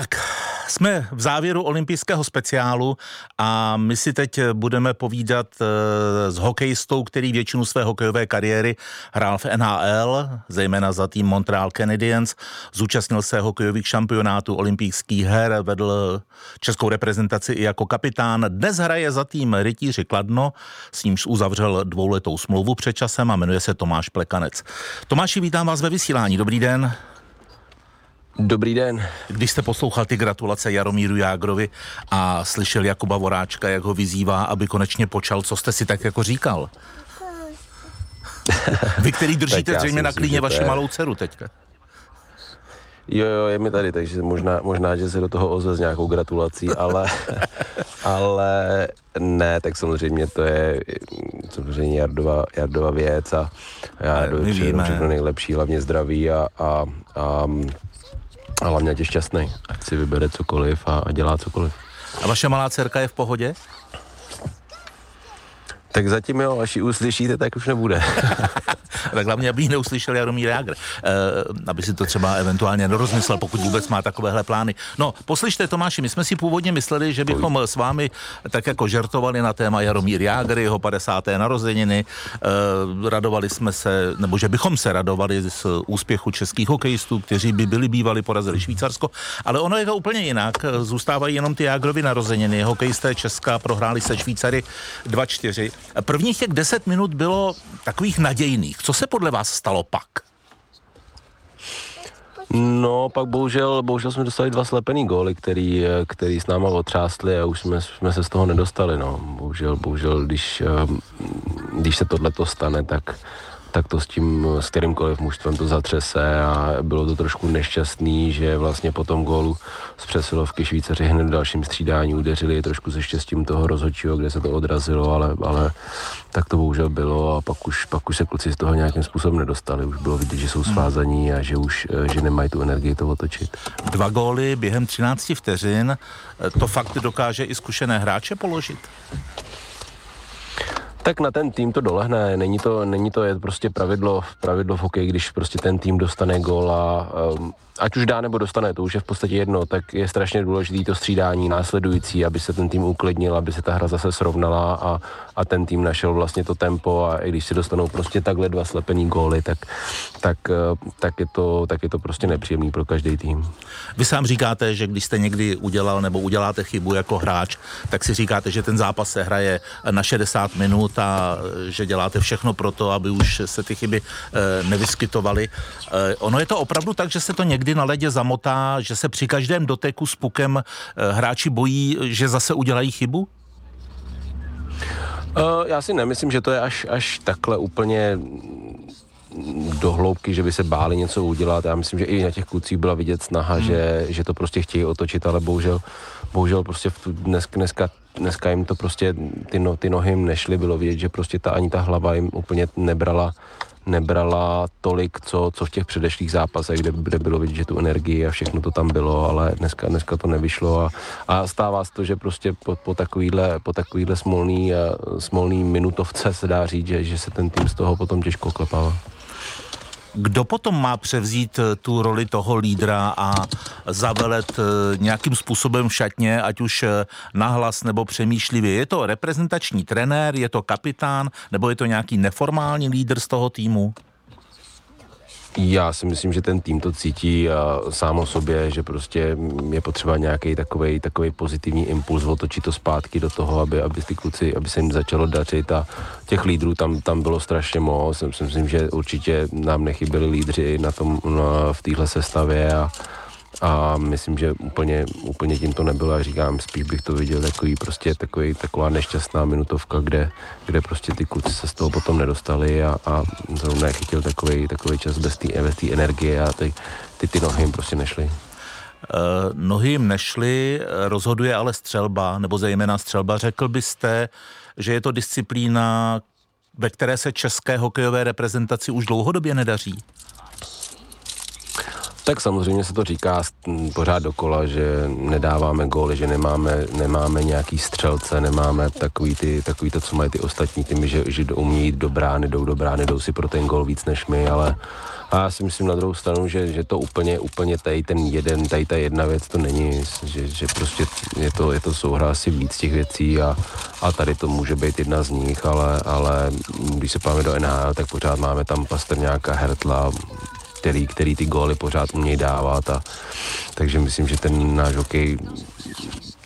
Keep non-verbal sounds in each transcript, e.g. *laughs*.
Tak, jsme v závěru olympijského speciálu a my si teď budeme povídat eh, s hokejistou, který většinu své hokejové kariéry hrál v NHL, zejména za tým Montreal Canadiens. Zúčastnil se hokejových šampionátů olympijských her, vedl českou reprezentaci i jako kapitán. Dnes hraje za tým Rytíři Kladno, s nímž uzavřel dvouletou smlouvu před časem a jmenuje se Tomáš Plekanec. Tomáši, vítám vás ve vysílání. Dobrý den. Dobrý den. Když jste poslouchal ty gratulace Jaromíru Jágrovi a slyšel Jakuba Voráčka, jak ho vyzývá, aby konečně počal, co jste si tak jako říkal? *laughs* Vy, který držíte zřejmě na klíně vaši je... malou dceru teďka. Jo, jo, je mi tady, takže možná, možná že se do toho ozve s nějakou gratulací, ale, *laughs* ale ne, tak samozřejmě to je samozřejmě Jardova, Jardova věc a já doufám všechno nejlepší, hlavně zdraví a, a, a a hlavně ať je šťastný, ať si vybere cokoliv a, a dělá cokoliv. A vaše malá dcerka je v pohodě? Tak zatím jo, až ji uslyšíte, tak už nebude. *laughs* *laughs* tak hlavně, aby ji neuslyšel Jaromír Jágr, e, aby si to třeba eventuálně nerozmyslel, pokud vůbec má takovéhle plány. No, poslyšte Tomáši, my jsme si původně mysleli, že bychom s vámi tak jako žertovali na téma Jaromír Jágr, jeho 50. narozeniny, e, radovali jsme se, nebo že bychom se radovali z úspěchu českých hokejistů, kteří by byli bývali, porazili Švýcarsko, ale ono je to úplně jinak, zůstávají jenom ty Jágrovy narozeniny, hokejisté Česka prohráli se Švýcary 2-4. Prvních těch 10 minut bylo takových nadějných. Co se podle vás stalo pak? No, pak bohužel, bohužel jsme dostali dva slepený góly, který, který s náma otřástli a už jsme, jsme se z toho nedostali, no. Bohužel, bohužel, když, když se tohle to stane, tak, tak to s tím, s kterýmkoliv mužstvem to zatřese a bylo to trošku nešťastný, že vlastně po tom gólu z přesilovky Švýcaři hned v dalším střídání udeřili trošku se štěstím toho rozhodčího, kde se to odrazilo, ale, ale tak to bohužel bylo a pak už, pak už se kluci z toho nějakým způsobem nedostali. Už bylo vidět, že jsou hmm. svázaní a že už že nemají tu energii to otočit. Dva góly během 13 vteřin, to fakt dokáže i zkušené hráče položit? Tak na ten tým to dolehne, není to, není to je prostě pravidlo, pravidlo v hokeji, když prostě ten tým dostane gól a um, ať už dá nebo dostane, to už je v podstatě jedno, tak je strašně důležité to střídání následující, aby se ten tým uklidnil, aby se ta hra zase srovnala a, a ten tým našel vlastně to tempo a i když si dostanou prostě takhle dva slepený góly, tak, tak, eh, tak, je, to, tak je to prostě nepříjemný pro každý tým. Vy sám říkáte, že když jste někdy udělal nebo uděláte chybu jako hráč, tak si říkáte, že ten zápas se hraje na 60 minut a že děláte všechno pro to, aby už se ty chyby e, nevyskytovaly. E, ono je to opravdu tak, že se to někdy na ledě zamotá, že se při každém doteku s pukem e, hráči bojí, že zase udělají chybu? Já si nemyslím, že to je až, až takhle úplně do hloubky, že by se báli něco udělat. Já myslím, že i na těch klucích byla vidět snaha, hmm. že, že to prostě chtějí otočit, ale bohužel, bohužel prostě v, dnes, dneska, dneska jim to prostě, ty, no, ty nohy jim nešly, bylo vidět, že prostě ta, ani ta hlava jim úplně nebrala nebrala tolik, co, co v těch předešlých zápasech, kde, kde bylo vidět, že tu energii a všechno to tam bylo, ale dneska, dneska to nevyšlo a, a stává se to, že prostě po, po takovýhle, po takovýhle smolný, smolný minutovce se dá říct, že, že se ten tým z toho potom těžko klepává. Kdo potom má převzít eh, tu roli toho lídra a zavelet eh, nějakým způsobem v šatně, ať už eh, nahlas nebo přemýšlivě? Je to reprezentační trenér, je to kapitán, nebo je to nějaký neformální lídr z toho týmu? Já si myslím, že ten tým to cítí uh, sám o sobě, že prostě je potřeba nějaký takový takový pozitivní impuls, otočit to zpátky do toho, aby, aby ty kluci, aby se jim začalo dařit a těch lídrů tam, tam bylo strašně moc. Myslím, že určitě nám nechyběli lídři na tom, na, v téhle sestavě a, a myslím, že úplně, úplně tím to nebylo, jak říkám, spíš bych to viděl takový prostě takový, taková nešťastná minutovka, kde, kde prostě ty kluci se z toho potom nedostali a, a zrovna chytil takový, takový čas bez té energie a ty, ty, ty nohy jim prostě nešly. Uh, nohy jim nešly, rozhoduje ale střelba, nebo zejména střelba. Řekl byste, že je to disciplína, ve které se české hokejové reprezentaci už dlouhodobě nedaří? Tak samozřejmě se to říká pořád dokola, že nedáváme góly, že nemáme, nemáme nějaký střelce, nemáme takový, ty, takový to, co mají ty ostatní týmy, že, že umí jít do brány, jdou do brány, jdou si pro ten gól víc než my, ale a já si myslím na druhou stranu, že, že to úplně, úplně tady ten jeden, tady ta jedna věc to není, že, že prostě je to, je to souhra asi víc těch věcí a, a tady to může být jedna z nich, ale, ale když se páme do NHL, tak pořád máme tam Pastrňáka, Hertla, který, který ty góly pořád umějí dávat a takže myslím, že ten náš hokej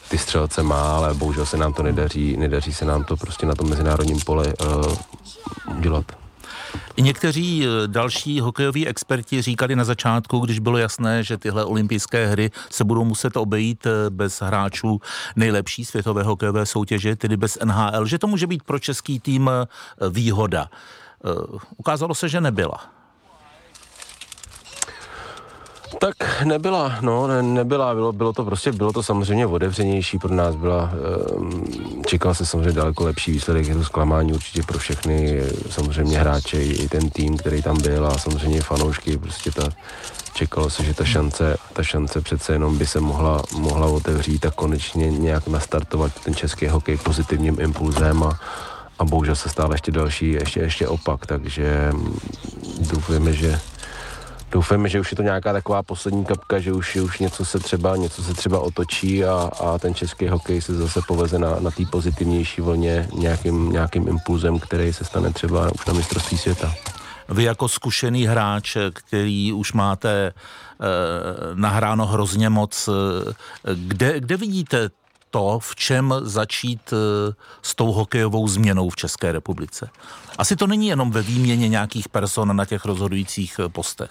ty střelce má, ale bohužel se nám to nedaří, nedaří se nám to prostě na tom mezinárodním poli uh, udělat. I někteří eh, další hokejoví experti říkali na začátku, když bylo jasné, že tyhle olympijské hry se budou muset obejít eh, bez hráčů nejlepší světové hokejové soutěže, tedy bez NHL, že to může být pro český tým výhoda. Ukázalo se, že nebyla. Tak nebyla, no, ne, nebyla, bylo, bylo to prostě, bylo to samozřejmě otevřenější pro nás, byla, um, čekal se samozřejmě daleko lepší výsledek, je to zklamání určitě pro všechny, samozřejmě hráče i ten tým, který tam byl a samozřejmě fanoušky, prostě ta, čekalo se, že ta šance, ta šance přece jenom by se mohla, mohla otevřít a konečně nějak nastartovat ten český hokej pozitivním impulzem a, a bohužel se stále ještě další, ještě, ještě opak, takže doufujeme, že doufáme, že už je to nějaká taková poslední kapka, že už, už něco se třeba, něco se třeba otočí a, a ten český hokej se zase poveze na, na té pozitivnější vlně nějakým, nějakým impulzem, který se stane třeba už na mistrovství světa. Vy jako zkušený hráč, který už máte e, nahráno hrozně moc, e, kde, kde vidíte to, v čem začít e, s tou hokejovou změnou v České republice? Asi to není jenom ve výměně nějakých person na těch rozhodujících postech.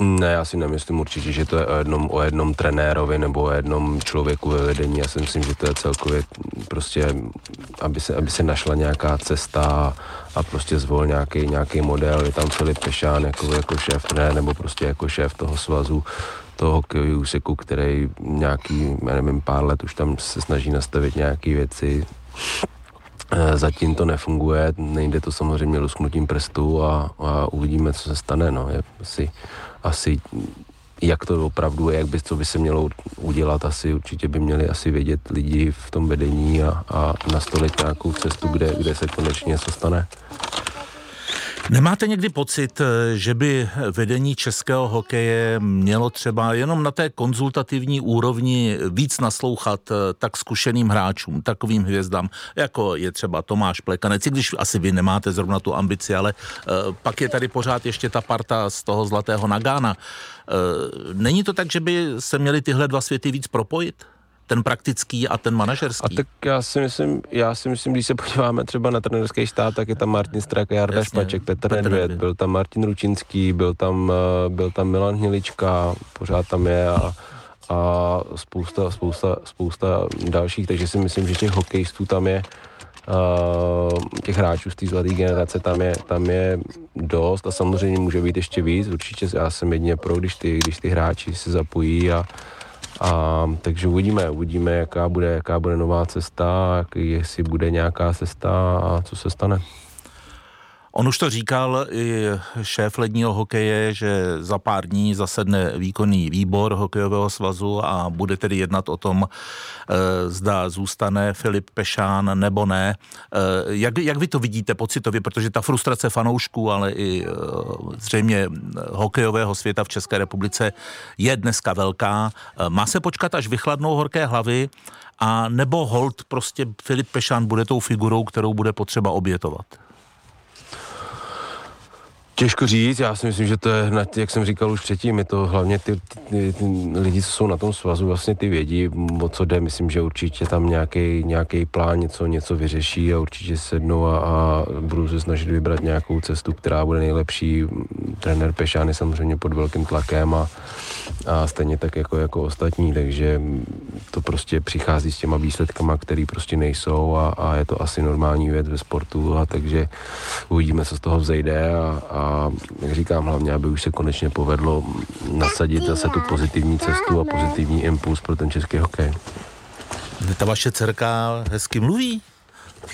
Ne, já si nemyslím určitě, že to je o jednom, o jednom trenérovi nebo o jednom člověku ve vedení. Já si myslím, že to je celkově prostě, aby se, aby se našla nějaká cesta a prostě zvolil nějaký, nějaký model. Je tam Filip Pešán jako, jako šéf trenér nebo prostě jako šéf toho svazu toho hokejového úseku, který nějaký, já nevím, pár let už tam se snaží nastavit nějaké věci. E, zatím to nefunguje, nejde to samozřejmě lusknutím prstů a, a uvidíme, co se stane. No. Je asi asi jak to opravdu je, jak by, co by se mělo udělat, asi určitě by měli asi vědět lidi v tom vedení a, a nastolit nějakou cestu, kde, kde se konečně něco stane. Nemáte někdy pocit, eh, že by vedení českého hokeje mělo třeba jenom na té konzultativní úrovni víc naslouchat eh, tak zkušeným hráčům, takovým hvězdám, jako je třeba Tomáš Plekanec, i když asi vy nemáte zrovna tu ambici, ale uh, pak je tady pořád ještě ta parta z toho zlatého Nagána. Není to tak, že by se měly tyhle dva světy víc propojit? Ten praktický a ten manažerský. A tak já si myslím, já si myslím, když se podíváme třeba na trenerský stát, tak je tam Martin Strak, Jarda Jasně, Špaček, Petr, Petr Nedvěd, byl tam Martin Ručinský, byl tam, eh, byl tam Milan Hnilička, pořád tam je a, a spousta, spousta, spousta dalších, takže si myslím, že těch hokejistů tam je Uh, těch hráčů z té zlaté generace tam je, tam je dost a samozřejmě může být ještě víc. Určitě já jsem jedně pro, když ty, když ty hráči se zapojí a, a, takže uvidíme, uvidíme, jaká bude, jaká bude nová cesta, jestli bude nějaká cesta a co se stane. On už to říkal i šéf ledního hokeje, že za pár dní zasedne výkonný výbor hokejového svazu a bude tedy jednat o tom, e, zda zůstane Filip Pešán nebo ne. E, jak, jak vy to vidíte pocitově, protože ta frustrace fanoušků, ale i e, zřejmě hokejového světa v České republice je dneska velká. Má se počkat, až vychladnou horké hlavy a nebo hold prostě Filip Pešán bude tou figurou, kterou bude potřeba obětovat? Těžko říct, já si myslím, že to je, jak jsem říkal už předtím, je to hlavně ty, ty, ty lidi, co jsou na tom svazu, vlastně ty vědí, o co jde. Myslím, že určitě tam nějaký, nějaký plán něco, něco vyřeší a určitě sednou a, a budu se snažit vybrat nějakou cestu, která bude nejlepší. Trenér Pešán je samozřejmě pod velkým tlakem a, a stejně tak jako, jako ostatní, takže to prostě přichází s těma výsledkama, které prostě nejsou a, a je to asi normální věc ve sportu a takže uvidíme, co z toho vzejde a, a jak říkám hlavně, aby už se konečně povedlo nasadit zase tu pozitivní cestu a pozitivní impuls pro ten český hokej. Ta vaše dcerka hezky mluví?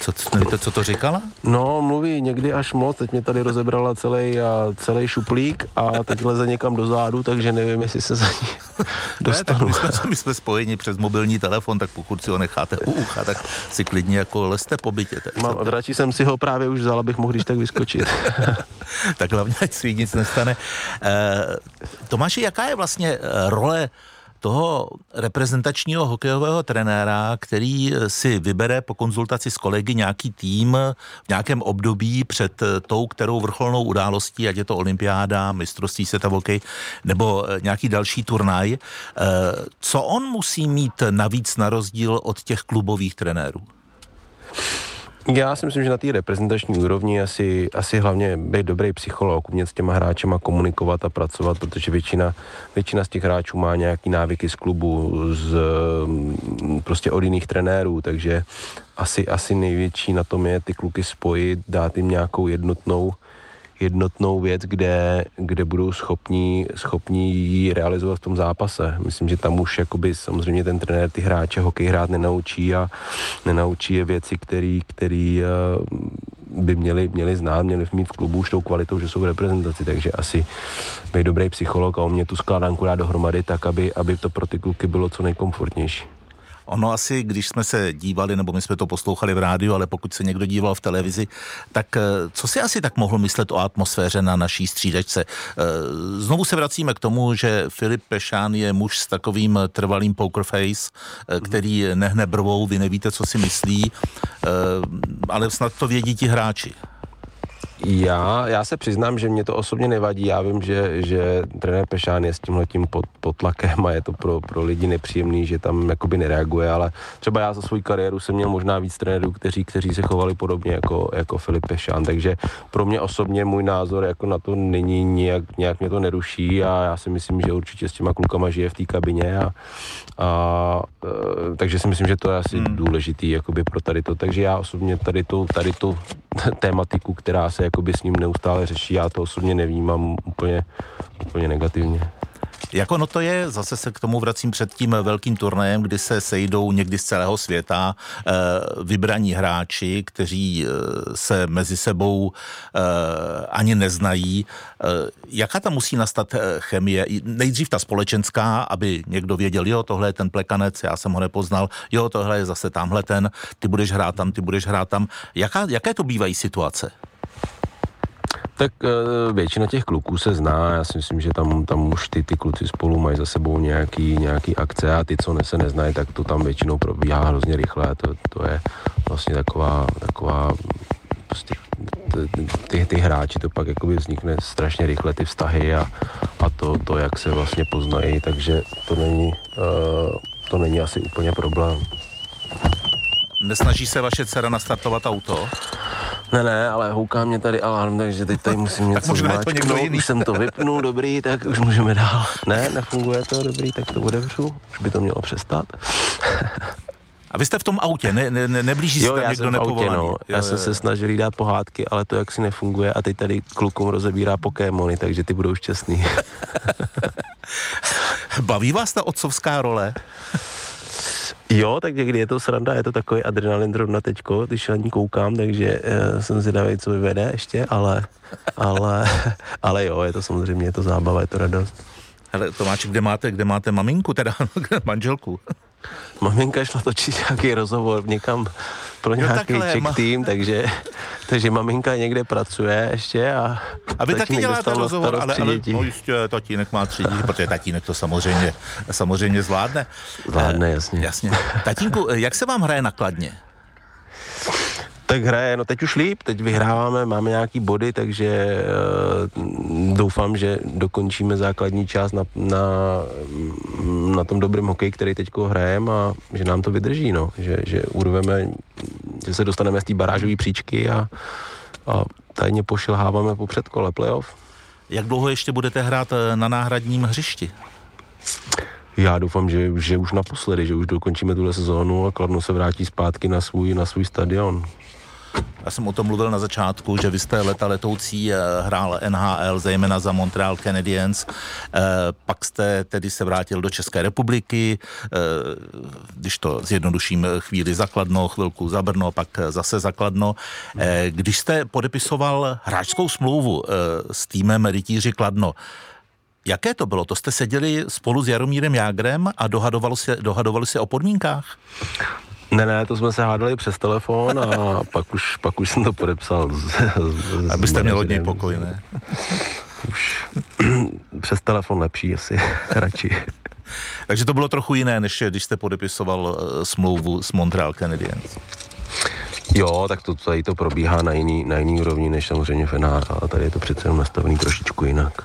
Co, nevíte, co to říkala? No, mluví někdy až moc, teď mě tady rozebrala celý, a celý šuplík a teď leze někam do zádu, takže nevím, jestli se za ní dostanu. Ne, tak my, jsme, my jsme spojeni přes mobilní telefon, tak pokud si ho necháte u ucha, tak si klidně jako leste po bytě. Tak Mám, radši jsem si ho právě už vzal, abych mohl když tak vyskočit. *laughs* tak hlavně, ať si nic nestane. E, Tomáši, jaká je vlastně eh, role toho reprezentačního hokejového trenéra, který si vybere po konzultaci s kolegy nějaký tým v nějakém období před tou, kterou vrcholnou událostí, ať je to olympiáda, mistrovství světa hokej nebo nějaký další turnaj. Eh, co on musí mít navíc na rozdíl od těch klubových trenérů? Já si myslím, že na té reprezentační úrovni asi, asi hlavně být dobrý psycholog, umět s těma hráčema komunikovat a pracovat, protože většina, většina z těch hráčů má nějaký návyky z klubu, z, mm, prostě od jiných trenérů, takže asi, asi největší na tom je ty kluky spojit, dát jim nějakou jednotnou jednotnou věc, kde, kde budou schopní, schopní ji realizovat v tom zápase. Myslím, že tam už jakoby samozřejmě ten trenér ty hráče hokej hrát nenaučí a nenaučí je věci, který, který eh, by měli, měli znát, měli mít v klubu už tou kvalitou, že jsou v reprezentaci, takže asi být dobrý psycholog a umět tu skládanku dát dohromady tak, aby, aby to pro ty kluky bylo co nejkomfortnější. Ono asi, když jsme se dívali, nebo my jsme to poslouchali v rádiu, ale pokud se někdo díval v televizi, tak eh, co si asi tak mohl myslet o atmosféře na naší střídačce? Eh, znovu se vracíme k tomu, že Filip Pešán je muž s takovým trvalým poker face, eh, který nehne brvou, vy nevíte, co si myslí, ale snad to vědí ti hráči. Já, já se přiznám, že mě to osobně nevadí. Já vím, že, že trenér Pešán je s tímhletím pod, pod tlakem a je to pro, pro lidi nepříjemný, že tam jakoby nereaguje, ale třeba já za svou kariéru jsem měl možná víc trenérů, kteří, kteří se chovali podobně jako, jako Filip Pešán, takže pro mě osobně můj názor jako na to není nějak, nějak mě to neruší a já si myslím, že určitě s těma klukama žije v té kabině a, a takže si myslím, že to je asi hmm. důležitý jakoby pro tady to, takže já osobně tady tu, tady tu *laughs* tématiku, která se jakoby s ním neustále řeší. Já to osobně nevnímám úplně, úplně negativně. Jako no to je, zase se k tomu vracím před tím velkým turnajem, kdy se sejdou někdy z celého světa e, vybraní hráči, kteří e, se mezi sebou e, ani neznají. Jaká tam musí nastat chemie? Nejdřív ta společenská, aby někdo věděl, jo, tohle je ten plekanec, já jsem ho nepoznal, jo, tohle je zase tamhle ten, ty budeš hrát tam, ty budeš hrát tam. Jaká, jaké to bývají situace? Tak uh, většina těch kluků se zná, já si myslím, že tam, tam už ty, ty kluci spolu mají za sebou nějaký, nějaký akce a ty, co se neznají, tak to tam většinou probíhá hrozně rychle, to, to je vlastně taková, taková prostě ty, ty hráči, to pak jakoby vznikne strašně rychle ty vztahy a, a to, to, jak se vlastně poznají, takže to není, uh, to není asi úplně problém. Nesnaží se vaše dcera nastartovat auto? Ne, ne, ale houká mě tady alarm, takže teď tady musím něco tak to někdo jiný. Už jsem to vypnul, dobrý, tak už můžeme dál. Ne, nefunguje to, dobrý, tak to otevřu. Už by to mělo přestat. A vy jste v tom autě, ne, ne, ne neblíží se tam někdo nepovolaný? no. Já jo, jsem jo. se snažil dát pohádky, ale to jak si nefunguje a teď tady klukům rozebírá Pokémony, takže ty budou šťastný. *laughs* Baví vás ta otcovská role? Jo, tak někdy je to sranda, je to takový adrenalin zrovna teďko, když na ní koukám, takže uh, jsem zvědavý, co vyvede ještě, ale, ale, *laughs* ale jo, je to samozřejmě, je to zábava, je to radost. Hele, Tomáč, kde máte, kde máte maminku, teda *laughs* manželku? Maminka šla točit nějaký rozhovor někam pro nějaký jo, takhle, ma... tým, takže, *laughs* takže maminka někde pracuje ještě a A vy taky děláte rozhovor, ale, ale no jistě, tatínek má tři děti, protože tatínek to samozřejmě, samozřejmě zvládne. Zvládne, jasně. Jasně. Tatínku, jak se vám hraje nakladně? Tak hraje, no teď už líp, teď vyhráváme, máme nějaký body, takže uh, doufám, že dokončíme základní část na, na, na tom dobrém hokeji, který teď hrajeme a že nám to vydrží, no, že, že urveme, že se dostaneme z té barážové příčky a, a tajně pošilháváme po předkole playoff. Jak dlouho ještě budete hrát eh, na náhradním hřišti? Já doufám, že, že už naposledy, že už dokončíme tuhle sezónu a Kladno se vrátí zpátky na svůj, na svůj stadion. Já jsem o tom mluvil na začátku, že vy jste leta letoucí hrál NHL, zejména za Montreal Canadiens, pak jste tedy se vrátil do České republiky, když to zjednoduším chvíli zakladno, chvilku za Brno, pak zase zakladno. Když jste podepisoval hráčskou smlouvu s týmem Rytíři Kladno, Jaké to bylo? To jste seděli spolu s Jaromírem Jágrem a dohadovali se, dohadovali se o podmínkách? Ne, ne, to jsme se hádali přes telefon a *laughs* pak už, pak už jsem to podepsal. Z, z, Abyste měl od něj pokoj, ne? Už *clears throat* přes telefon lepší asi, *laughs* radši. Takže to bylo trochu jiné, než když jste podepisoval eh, smlouvu s Montreal Canadiens. Jo, tak to tady to probíhá na jiný, na jiný úrovni, než samozřejmě v ale tady je to přece jenom nastavený trošičku jinak.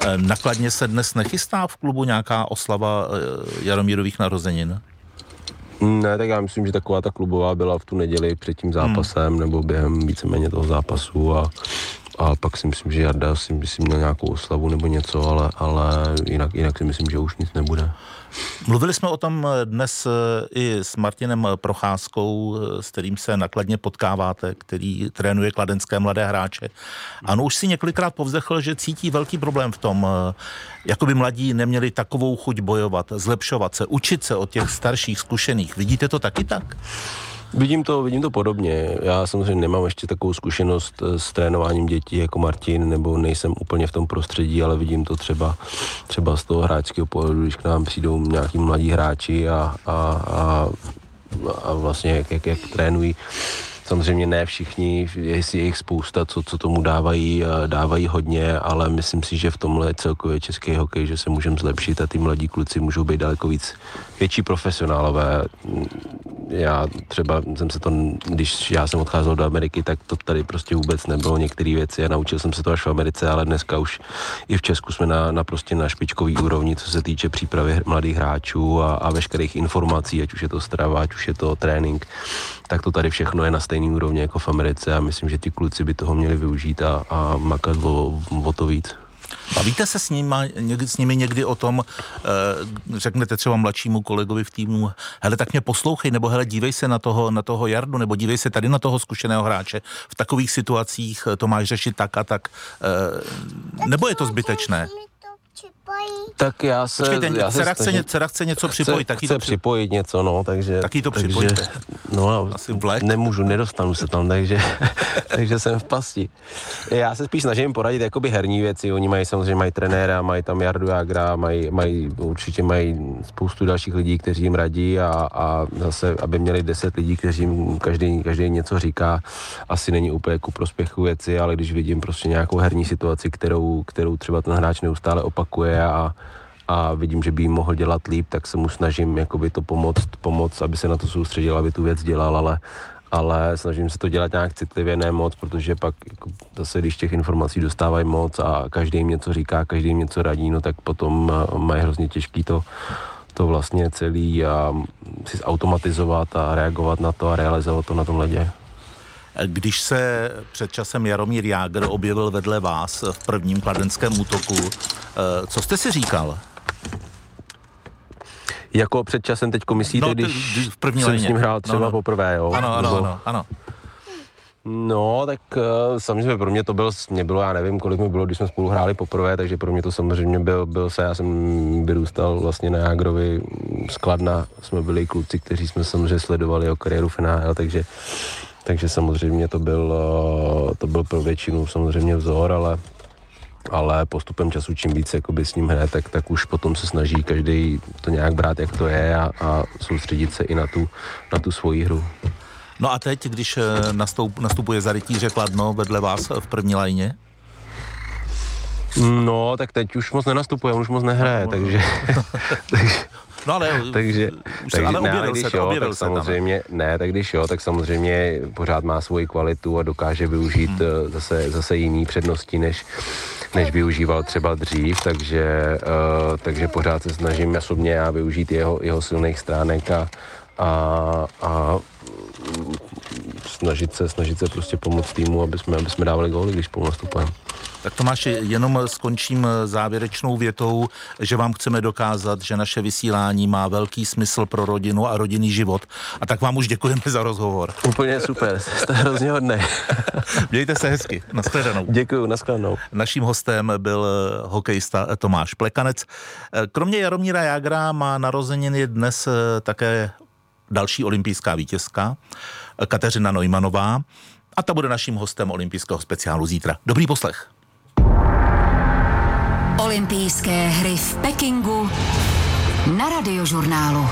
Eh, nakladně se dnes nechystá v klubu nějaká oslava eh, Jaromírových narozenin? Ne, tak já myslím, že taková ta klubová byla v tu neděli před tím zápasem hmm. nebo během víceméně toho zápasu a, a pak si myslím, že Jarda si myslím měl nějakou oslavu nebo něco, ale, ale jinak, jinak si myslím, že už nic nebude. Mluvili jsme o tom dnes eh, i s Martinem Procházkou, eh, s kterým se nakladně potkáváte, který trénuje kladenské mladé hráče. Ano, už si několikrát povzdechl, že cítí velký problém v tom, eh, jako by mladí neměli takovou chuť bojovat, zlepšovat se, učit se od těch starších, zkušených. Vidíte to taky tak? Vidím to, vidím to podobně. Já samozřejmě nemám ještě takovou zkušenost eh, s trénováním dětí jako Martin, nebo nejsem úplně v tom prostředí, ale vidím to třeba, třeba z toho hráčského pohledu, když k nám přijdou nějaký mladí hráči a, a, a, a vlastně jak, jak, jak trénují Samozřejmě ne všichni, je jich spousta, co, co tomu dávají, dávají hodně, ale myslím si, že v tomhle celkově český hokej, že se můžeme zlepšit a ty mladí kluci můžou být daleko víc větší profesionálové. Já třeba jsem se to, když já jsem odcházel do Ameriky, tak to tady prostě vůbec nebylo některé věci a naučil jsem se to až v Americe, ale dneska už i v Česku jsme na, na prostě na špičkový úrovni, co se týče přípravy mladých hráčů a, a veškerých informací, ať už je to strava, ať už je to trénink, tak to tady všechno je na stejný úrovni jako v Americe a myslím, že ti kluci by toho měli využít a, a makat o, o to víc. Bavíte se s, nimi, někdy, s nimi někdy o tom, e, řeknete třeba mladšímu kolegovi v týmu, hele, tak mě poslouchej, nebo hele, dívej se na toho, na toho Jardu, nebo dívej se tady na toho zkušeného hráče. V takových situacích to máš řešit tak a tak. E, nebo je to zbytečné? Tak já se... Počkejte, já se dcera, chce, dcera chce něco připojit. Chce, taky chce to připojit něco, no, takže... Taky to připojit. No, Asi vlek. nemůžu, nedostanu se tam, takže, *laughs* takže jsem v pasti. Já se spíš snažím poradit jakoby herní věci, oni mají samozřejmě mají trenéra, mají tam Jardu Jagra, mají, mají, určitě mají spoustu dalších lidí, kteří jim radí a, a zase, aby měli deset lidí, kteří jim každý, každý něco říká, asi není úplně ku prospěchu věci, ale když vidím prostě nějakou herní situaci, kterou, kterou třeba ten hráč neustále opakuje a, a vidím, že by jim mohl dělat líp, tak se mu snažím jakoby to pomoct, pomoct, aby se na to soustředil, aby tu věc dělal, ale ale snažím se to dělat nějak citlivě, ne moc, protože pak jako, zase, když těch informací dostávají moc a každý jim něco říká, každý jim něco radí, no tak potom eh, mají hrozně těžký to, to vlastně celý a si automatizovat a reagovat na to a realizovat to na tom ledě. Když se před časem Jaromír Jágr objevil vedle vás v prvním kladenském útoku, eh, co jste si říkal? Jako před časem teď myslíte, no, když v první jsem léně. s ním hrál třeba no, no. poprvé, jo? Ano, ano, ano, ano. No, tak uh, samozřejmě pro mě to byl, mě bylo, já nevím, kolik mi bylo, když jsme spolu hráli poprvé, takže pro mě to samozřejmě byl, byl se, já jsem vyrůstal vlastně na Jágrovi skladna, jsme byli kluci, kteří jsme samozřejmě sledovali o kariéru v NHL, takže takže samozřejmě to byl, eh, to byl pro většinu samozřejmě vzor, ale ale postupem času, čím víc jakoby s ním hraje, tak, tak už potom se snaží každý to nějak brát, jak to je a, a soustředit se i na tu, na tu svoji hru. No a teď, když eh, nastup, nastupuje za rytíře Kladno vedle vás v první lajně? No, tak teď už moc nenastupuje, už moc nehraje, no, takže, *laughs* takže, No ale, takže, už takže ale ne, když se, jo, tak se samozřejmě, tam. ne, tak když jo, tak samozřejmě pořád má svoji kvalitu a dokáže využít hmm. Eh, zase, zase jiný přednosti, než, než využíval třeba dřív, takže, uh, takže pořád se snažím osobně já využít jeho, jeho silných stránek a, a, a snažit se, snažit se prostě pomoct týmu, aby jsme, aby jsme dávali góly, když spolu nastupujeme. Tak Tomáši, jenom skončím závěrečnou větou, že vám chceme dokázat, že naše vysílání má velký smysl pro rodinu a rodinný život. A tak vám už děkujeme za rozhovor. Úplně super, jste hrozně hodný. *laughs* Mějte se hezky, nashledanou. Děkuji, nashledanou. Naším hostem byl hokejista Tomáš Plekanec. Kromě Jaromíra Jágra má narozeniny dnes také další olympijská vítězka, Kateřina Neumannová, a ta bude naším hostem olympijského speciálu zítra. Dobrý poslech. Olympijské hry v Pekingu na radiožurnálu.